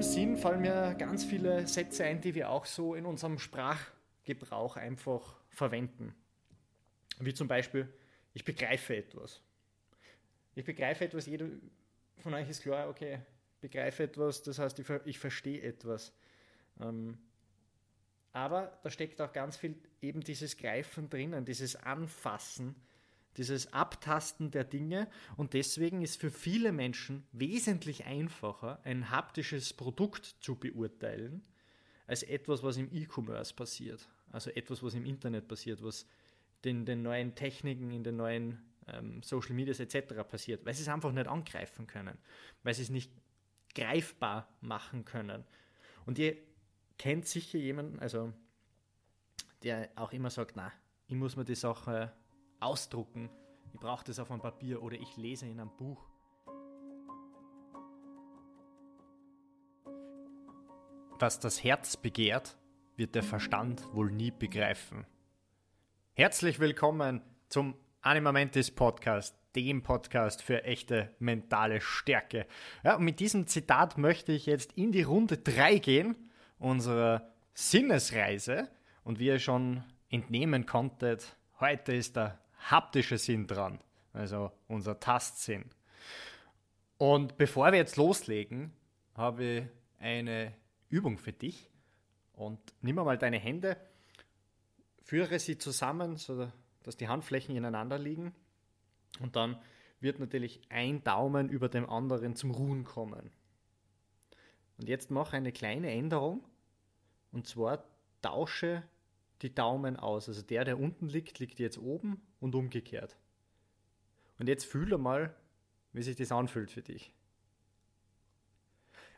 diesem Sinn fallen mir ganz viele Sätze ein, die wir auch so in unserem Sprachgebrauch einfach verwenden. Wie zum Beispiel, ich begreife etwas. Ich begreife etwas, jeder von euch ist klar, okay, begreife etwas, das heißt, ich, ich verstehe etwas. Ähm, aber da steckt auch ganz viel eben dieses Greifen drinnen, dieses Anfassen, dieses Abtasten der Dinge. Und deswegen ist für viele Menschen wesentlich einfacher, ein haptisches Produkt zu beurteilen, als etwas, was im E-Commerce passiert. Also etwas, was im Internet passiert, was den, den neuen Techniken, in den neuen ähm, Social Medias etc. passiert, weil sie es einfach nicht angreifen können, weil sie es nicht greifbar machen können. Und ihr kennt sicher jemanden, also der auch immer sagt, na, ich muss mir die Sache ausdrucken, ich brauche das auf einem Papier oder ich lese in einem Buch. Was das Herz begehrt, wird der Verstand wohl nie begreifen. Herzlich willkommen zum Animamentis Podcast, dem Podcast für echte mentale Stärke. Ja, und mit diesem Zitat möchte ich jetzt in die Runde 3 gehen, unserer Sinnesreise. Und wie ihr schon entnehmen konntet, heute ist der haptische Sinn dran, also unser Tastsinn. Und bevor wir jetzt loslegen, habe ich eine Übung für dich. Und nimm mal deine Hände, führe sie zusammen, so dass die Handflächen ineinander liegen. Und dann wird natürlich ein Daumen über dem anderen zum Ruhen kommen. Und jetzt mache eine kleine Änderung. Und zwar tausche die Daumen aus. Also der, der unten liegt, liegt jetzt oben und umgekehrt. Und jetzt fühle mal, wie sich das anfühlt für dich.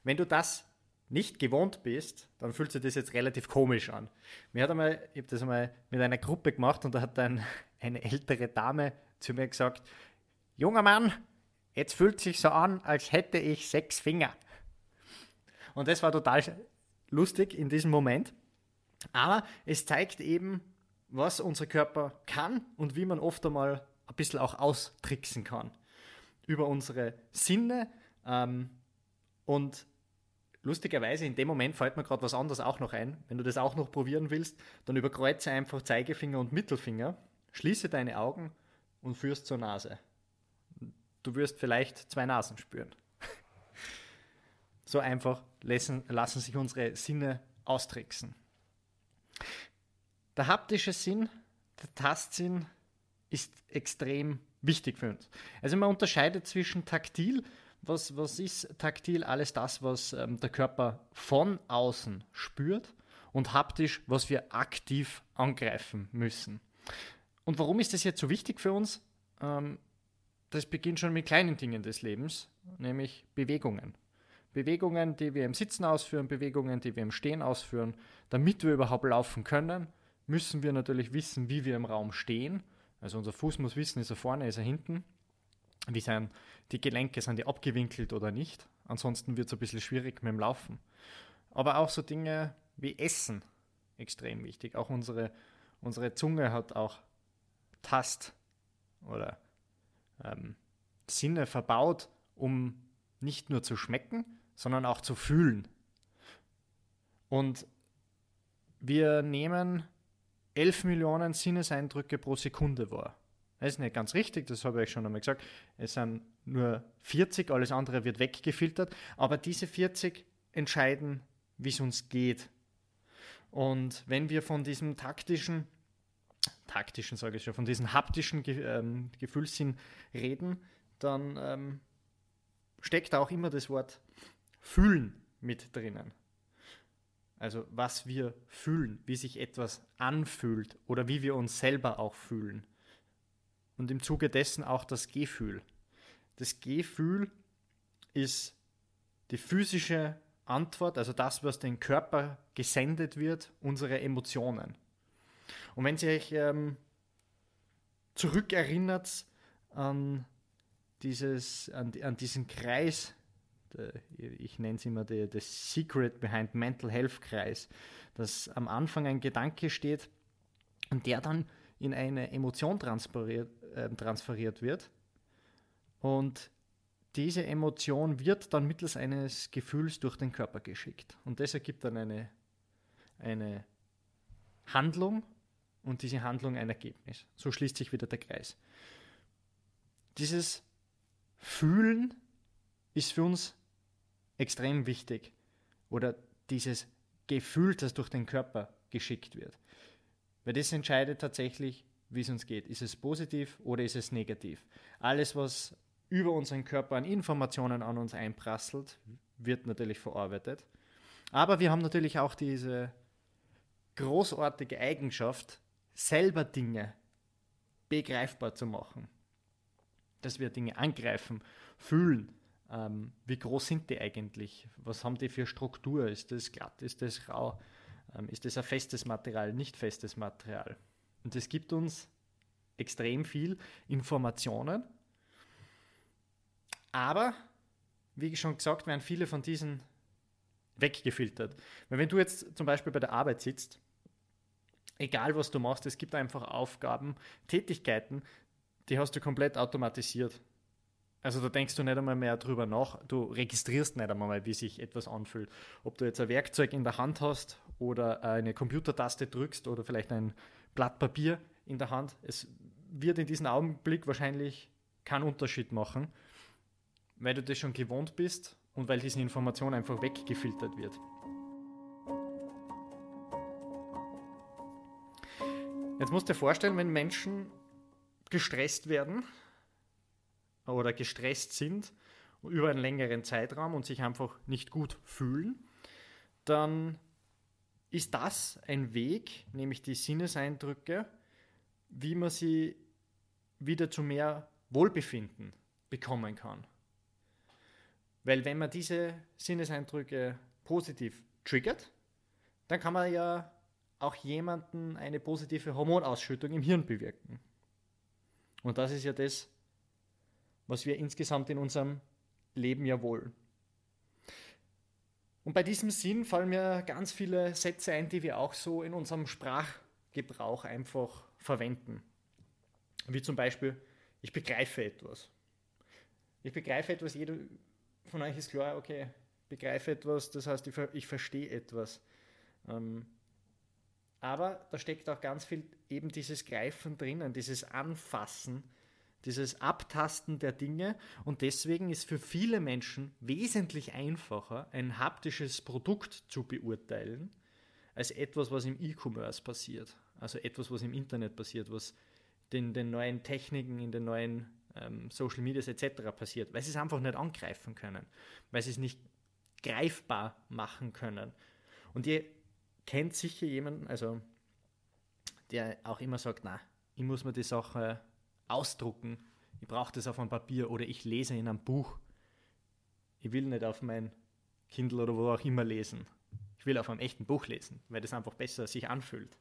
Wenn du das nicht gewohnt bist, dann fühlt sich das jetzt relativ komisch an. Mir hat einmal, ich habe das einmal mit einer Gruppe gemacht und da hat dann eine ältere Dame zu mir gesagt, junger Mann, jetzt fühlt sich so an, als hätte ich sechs Finger. Und das war total lustig in diesem Moment. Aber es zeigt eben, was unser Körper kann und wie man oft einmal ein bisschen auch austricksen kann. Über unsere Sinne ähm, und Lustigerweise, in dem Moment fällt mir gerade was anderes auch noch ein. Wenn du das auch noch probieren willst, dann überkreuze einfach Zeigefinger und Mittelfinger, schließe deine Augen und führst zur Nase. Du wirst vielleicht zwei Nasen spüren. so einfach lassen, lassen sich unsere Sinne austricksen. Der haptische Sinn, der Tastsinn ist extrem wichtig für uns. Also man unterscheidet zwischen taktil was, was ist taktil? Alles das, was ähm, der Körper von außen spürt und haptisch, was wir aktiv angreifen müssen. Und warum ist das jetzt so wichtig für uns? Ähm, das beginnt schon mit kleinen Dingen des Lebens, nämlich Bewegungen. Bewegungen, die wir im Sitzen ausführen, Bewegungen, die wir im Stehen ausführen. Damit wir überhaupt laufen können, müssen wir natürlich wissen, wie wir im Raum stehen. Also unser Fuß muss wissen, ist er vorne, ist er hinten. Wie sind die Gelenke, sind die abgewinkelt oder nicht? Ansonsten wird es ein bisschen schwierig mit dem Laufen. Aber auch so Dinge wie Essen, extrem wichtig. Auch unsere, unsere Zunge hat auch Tast oder ähm, Sinne verbaut, um nicht nur zu schmecken, sondern auch zu fühlen. Und wir nehmen 11 Millionen Sinneseindrücke pro Sekunde wahr. Das ist nicht ganz richtig, das habe ich schon einmal gesagt. Es sind nur 40, alles andere wird weggefiltert, aber diese 40 entscheiden, wie es uns geht. Und wenn wir von diesem taktischen, taktischen sage ich schon, von diesem haptischen Ge ähm, Gefühlssinn reden, dann ähm, steckt auch immer das Wort fühlen mit drinnen. Also was wir fühlen, wie sich etwas anfühlt oder wie wir uns selber auch fühlen und im Zuge dessen auch das Gefühl. Das Gefühl ist die physische Antwort, also das, was den Körper gesendet wird, unsere Emotionen. Und wenn Sie euch ähm, zurückerinnert an, dieses, an, an diesen Kreis, ich nenne es immer der Secret Behind Mental Health Kreis, dass am Anfang ein Gedanke steht und der dann in eine Emotion transferiert, äh, transferiert wird. Und diese Emotion wird dann mittels eines Gefühls durch den Körper geschickt. Und das ergibt dann eine, eine Handlung und diese Handlung ein Ergebnis. So schließt sich wieder der Kreis. Dieses Fühlen ist für uns extrem wichtig. Oder dieses Gefühl, das durch den Körper geschickt wird. Weil das entscheidet tatsächlich, wie es uns geht. Ist es positiv oder ist es negativ? Alles, was über unseren Körper an Informationen an uns einprasselt, wird natürlich verarbeitet. Aber wir haben natürlich auch diese großartige Eigenschaft, selber Dinge begreifbar zu machen. Dass wir Dinge angreifen, fühlen. Ähm, wie groß sind die eigentlich? Was haben die für Struktur? Ist das glatt? Ist das rau? Ähm, ist das ein festes Material, nicht festes Material? Und es gibt uns extrem viel Informationen. Aber, wie schon gesagt, werden viele von diesen weggefiltert. Weil wenn du jetzt zum Beispiel bei der Arbeit sitzt, egal was du machst, es gibt einfach Aufgaben, Tätigkeiten, die hast du komplett automatisiert. Also da denkst du nicht einmal mehr drüber nach, du registrierst nicht einmal, wie sich etwas anfühlt. Ob du jetzt ein Werkzeug in der Hand hast oder eine Computertaste drückst oder vielleicht ein Blatt Papier in der Hand, es wird in diesem Augenblick wahrscheinlich keinen Unterschied machen, weil du das schon gewohnt bist und weil diese Information einfach weggefiltert wird. Jetzt musst du dir vorstellen, wenn Menschen gestresst werden oder gestresst sind über einen längeren Zeitraum und sich einfach nicht gut fühlen, dann ist das ein Weg, nämlich die Sinneseindrücke, wie man sie wieder zu mehr Wohlbefinden bekommen kann. Weil wenn man diese Sinneseindrücke positiv triggert, dann kann man ja auch jemanden eine positive Hormonausschüttung im Hirn bewirken. Und das ist ja das, was wir insgesamt in unserem Leben ja wollen. Und bei diesem Sinn fallen mir ganz viele Sätze ein, die wir auch so in unserem Sprachgebrauch einfach verwenden. Wie zum Beispiel, ich begreife etwas. Ich begreife etwas, jeder von euch ist klar, okay, begreife etwas, das heißt, ich, ich verstehe etwas. Ähm, aber da steckt auch ganz viel eben dieses Greifen drinnen, dieses Anfassen, dieses Abtasten der Dinge. Und deswegen ist für viele Menschen wesentlich einfacher, ein haptisches Produkt zu beurteilen, als etwas, was im E-Commerce passiert. Also etwas, was im Internet passiert, was in den neuen Techniken, in den neuen ähm, Social Medias etc. passiert, weil sie es einfach nicht angreifen können, weil sie es nicht greifbar machen können. Und je kennt sicher jemanden, also der auch immer sagt, na, ich muss mir die Sache ausdrucken, ich brauche das auf einem Papier oder ich lese in einem Buch. Ich will nicht auf mein Kindle oder wo auch immer lesen. Ich will auf einem echten Buch lesen, weil das einfach besser sich anfühlt.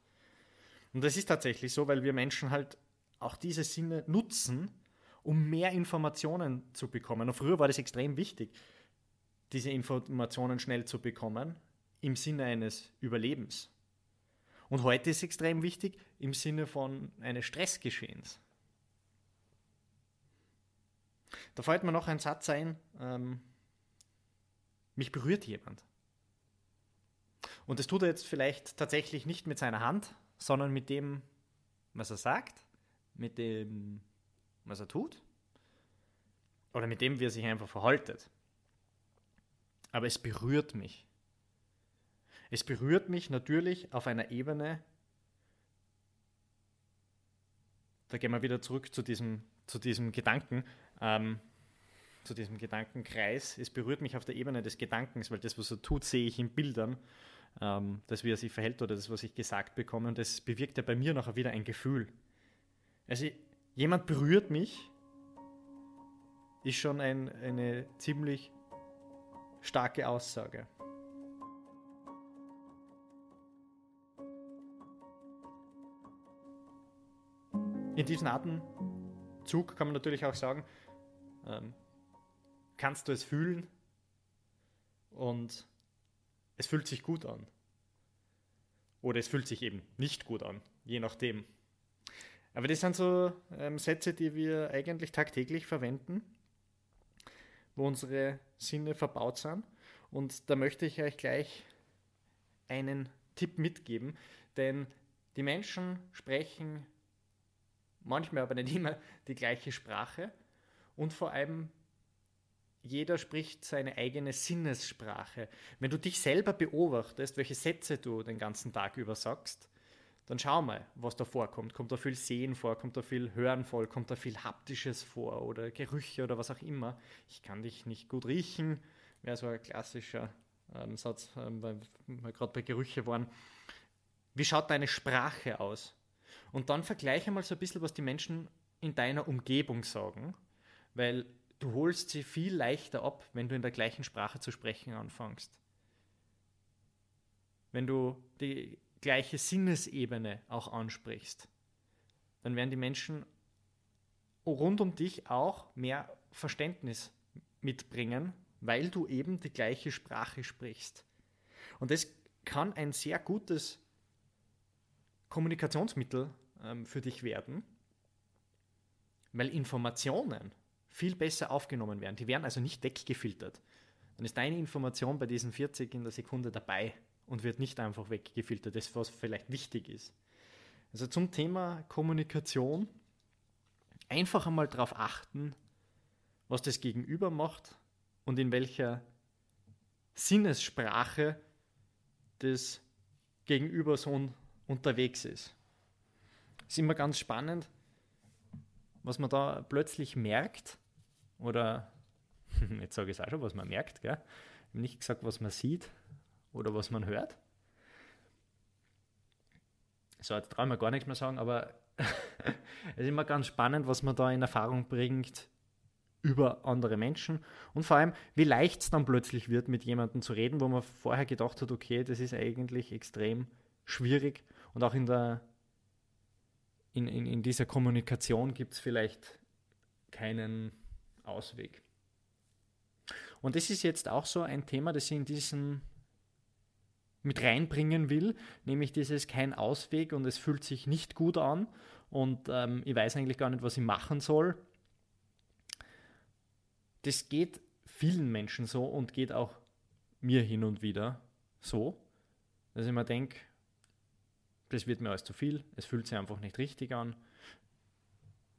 Und das ist tatsächlich so, weil wir Menschen halt auch diese Sinne nutzen, um mehr Informationen zu bekommen. Und früher war das extrem wichtig, diese Informationen schnell zu bekommen, im Sinne eines Überlebens. Und heute ist extrem wichtig im Sinne von eines Stressgeschehens. Da fällt mir noch ein Satz ein, ähm, mich berührt jemand. Und das tut er jetzt vielleicht tatsächlich nicht mit seiner Hand, sondern mit dem, was er sagt, mit dem, was er tut oder mit dem, wie er sich einfach verhaltet. Aber es berührt mich. Es berührt mich natürlich auf einer Ebene, da gehen wir wieder zurück zu diesem, zu diesem Gedanken, ähm, zu diesem Gedankenkreis. Es berührt mich auf der Ebene des Gedankens, weil das, was er tut, sehe ich in Bildern, ähm, das, wie er sich verhält oder das, was ich gesagt bekomme. Und das bewirkt ja bei mir nachher wieder ein Gefühl. Also jemand berührt mich, ist schon ein, eine ziemlich starke Aussage. In diesem Atemzug kann man natürlich auch sagen, ähm, kannst du es fühlen und es fühlt sich gut an. Oder es fühlt sich eben nicht gut an, je nachdem. Aber das sind so ähm, Sätze, die wir eigentlich tagtäglich verwenden, wo unsere Sinne verbaut sind. Und da möchte ich euch gleich einen Tipp mitgeben, denn die Menschen sprechen manchmal aber nicht immer die gleiche Sprache und vor allem jeder spricht seine eigene Sinnessprache. Wenn du dich selber beobachtest, welche Sätze du den ganzen Tag über sagst, dann schau mal, was da vorkommt. Kommt da viel Sehen vor, kommt da viel Hören vor, kommt da viel Haptisches vor oder Gerüche oder was auch immer. Ich kann dich nicht gut riechen, wäre so ein klassischer ähm, Satz, ähm, weil wir gerade bei Gerüche waren. Wie schaut deine Sprache aus? Und dann vergleiche mal so ein bisschen, was die Menschen in deiner Umgebung sagen, weil du holst sie viel leichter ab, wenn du in der gleichen Sprache zu sprechen anfängst. Wenn du die gleiche Sinnesebene auch ansprichst, dann werden die Menschen rund um dich auch mehr Verständnis mitbringen, weil du eben die gleiche Sprache sprichst. Und das kann ein sehr gutes Kommunikationsmittel ähm, für dich werden, weil Informationen viel besser aufgenommen werden. Die werden also nicht weggefiltert. Dann ist deine Information bei diesen 40 in der Sekunde dabei und wird nicht einfach weggefiltert, das was vielleicht wichtig ist. Also zum Thema Kommunikation einfach einmal darauf achten, was das Gegenüber macht und in welcher Sinnessprache das Gegenüber so unterwegs ist. Ist immer ganz spannend, was man da plötzlich merkt, oder jetzt sage ich es auch schon, was man merkt, gell? Nicht gesagt, was man sieht oder was man hört. So, jetzt traue ich mir gar nichts mehr sagen, aber es ist immer ganz spannend, was man da in Erfahrung bringt über andere Menschen und vor allem, wie leicht es dann plötzlich wird, mit jemandem zu reden, wo man vorher gedacht hat, okay, das ist eigentlich extrem schwierig und auch in der in, in, in dieser Kommunikation gibt es vielleicht keinen Ausweg. Und das ist jetzt auch so ein Thema, das ich in diesen mit reinbringen will, nämlich dieses kein Ausweg und es fühlt sich nicht gut an und ähm, ich weiß eigentlich gar nicht, was ich machen soll. Das geht vielen Menschen so und geht auch mir hin und wieder so, dass ich mir denke, das wird mir alles zu viel, es fühlt sich einfach nicht richtig an,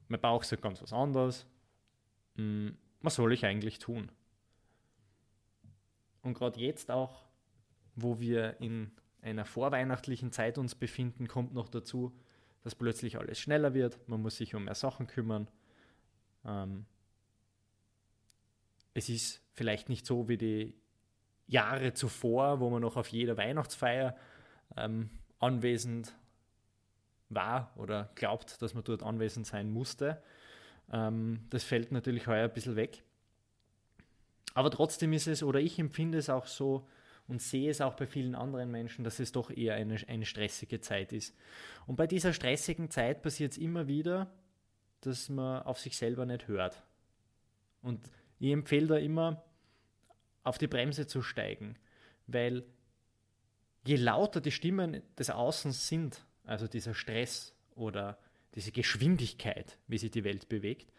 mein Bauch sagt ganz was anderes, hm, was soll ich eigentlich tun? Und gerade jetzt auch, wo wir in einer vorweihnachtlichen Zeit uns befinden, kommt noch dazu, dass plötzlich alles schneller wird, man muss sich um mehr Sachen kümmern. Ähm, es ist vielleicht nicht so wie die Jahre zuvor, wo man noch auf jeder Weihnachtsfeier ähm, anwesend war oder glaubt, dass man dort anwesend sein musste. Ähm, das fällt natürlich heuer ein bisschen weg. Aber trotzdem ist es, oder ich empfinde es auch so und sehe es auch bei vielen anderen Menschen, dass es doch eher eine, eine stressige Zeit ist. Und bei dieser stressigen Zeit passiert es immer wieder, dass man auf sich selber nicht hört. Und ich empfehle da immer, auf die Bremse zu steigen, weil je lauter die Stimmen des Außens sind, also dieser Stress oder diese Geschwindigkeit, wie sich die Welt bewegt,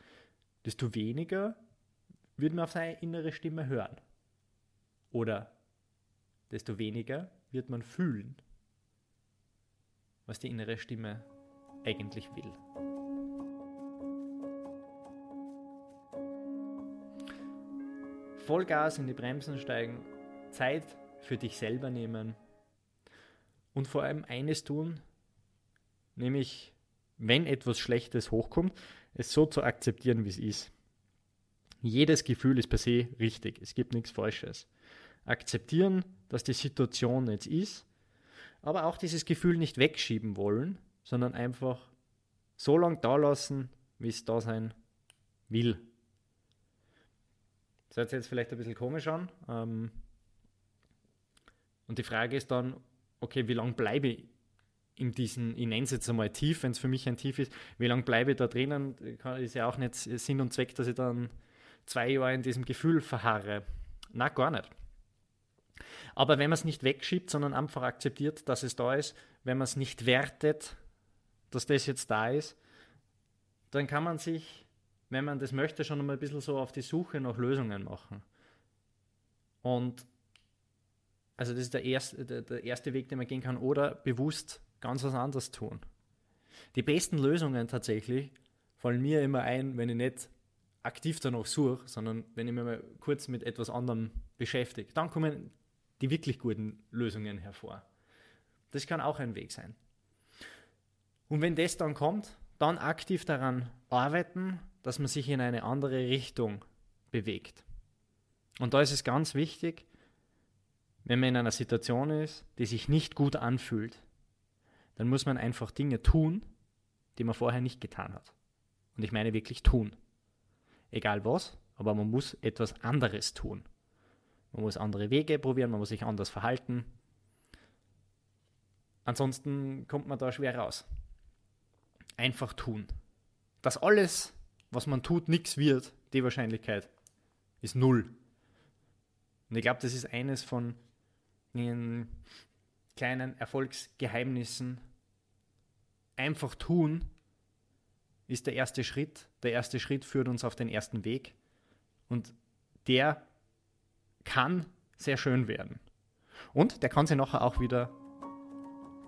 desto weniger wird man auf seine innere Stimme hören. Oder desto weniger wird man fühlen, was die innere Stimme eigentlich will. Vollgas in die Bremsen steigen, Zeit für dich selber nehmen und vor allem eines tun, nämlich wenn etwas Schlechtes hochkommt, es so zu akzeptieren, wie es ist. Jedes Gefühl ist per se richtig, es gibt nichts Falsches. Akzeptieren, dass die Situation jetzt ist, aber auch dieses Gefühl nicht wegschieben wollen, sondern einfach so lange da lassen, wie es da sein will. Das hört sich jetzt vielleicht ein bisschen komisch an. Ähm, und die Frage ist dann, okay, wie lange bleibe ich in diesen, ich nenne es jetzt einmal tief, wenn es für mich ein Tief ist, wie lange bleibe ich da drinnen, ist ja auch nicht Sinn und Zweck, dass ich dann zwei Jahre in diesem Gefühl verharre. Na, gar nicht. Aber wenn man es nicht wegschiebt, sondern einfach akzeptiert, dass es da ist, wenn man es nicht wertet, dass das jetzt da ist, dann kann man sich wenn man das möchte, schon mal ein bisschen so auf die Suche nach Lösungen machen. Und also das ist der erste, der, der erste Weg, den man gehen kann, oder bewusst ganz was anderes tun. Die besten Lösungen tatsächlich fallen mir immer ein, wenn ich nicht aktiv danach suche, sondern wenn ich mich mal kurz mit etwas anderem beschäftige. Dann kommen die wirklich guten Lösungen hervor. Das kann auch ein Weg sein. Und wenn das dann kommt, dann aktiv daran arbeiten, dass man sich in eine andere Richtung bewegt. Und da ist es ganz wichtig, wenn man in einer Situation ist, die sich nicht gut anfühlt, dann muss man einfach Dinge tun, die man vorher nicht getan hat. Und ich meine wirklich tun. Egal was, aber man muss etwas anderes tun. Man muss andere Wege probieren, man muss sich anders verhalten. Ansonsten kommt man da schwer raus. Einfach tun. Dass alles, was man tut, nichts wird, die Wahrscheinlichkeit ist null. Und ich glaube, das ist eines von den kleinen Erfolgsgeheimnissen. Einfach tun ist der erste Schritt. Der erste Schritt führt uns auf den ersten Weg. Und der kann sehr schön werden. Und der kann sich nachher auch wieder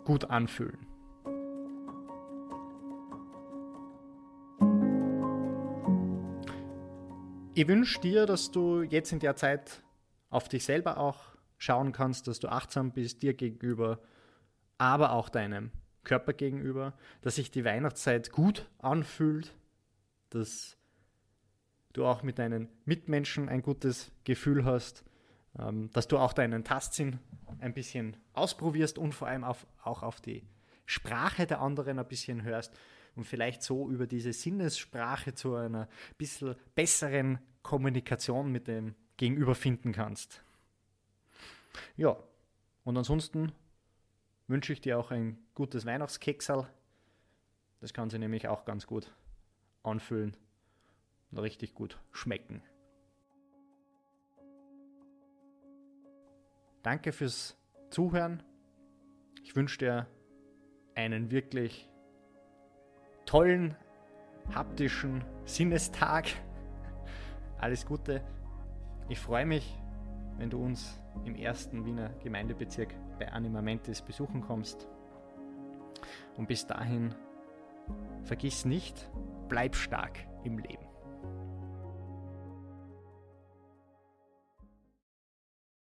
gut anfühlen. Ich wünsche dir, dass du jetzt in der Zeit auf dich selber auch schauen kannst, dass du achtsam bist dir gegenüber, aber auch deinem Körper gegenüber, dass sich die Weihnachtszeit gut anfühlt, dass du auch mit deinen Mitmenschen ein gutes Gefühl hast, ähm, dass du auch deinen Tastsinn ein bisschen ausprobierst und vor allem auch auf die Sprache der anderen ein bisschen hörst und vielleicht so über diese Sinnessprache zu einer bisschen besseren Kommunikation mit dem Gegenüber finden kannst. Ja, und ansonsten wünsche ich dir auch ein gutes Weihnachtskeksal. Das kann sich nämlich auch ganz gut anfühlen und richtig gut schmecken. Danke fürs Zuhören. Ich wünsche dir einen wirklich tollen haptischen Sinnestag. Alles Gute. Ich freue mich, wenn du uns im ersten Wiener Gemeindebezirk bei Animamentis besuchen kommst. Und bis dahin, vergiss nicht, bleib stark im Leben.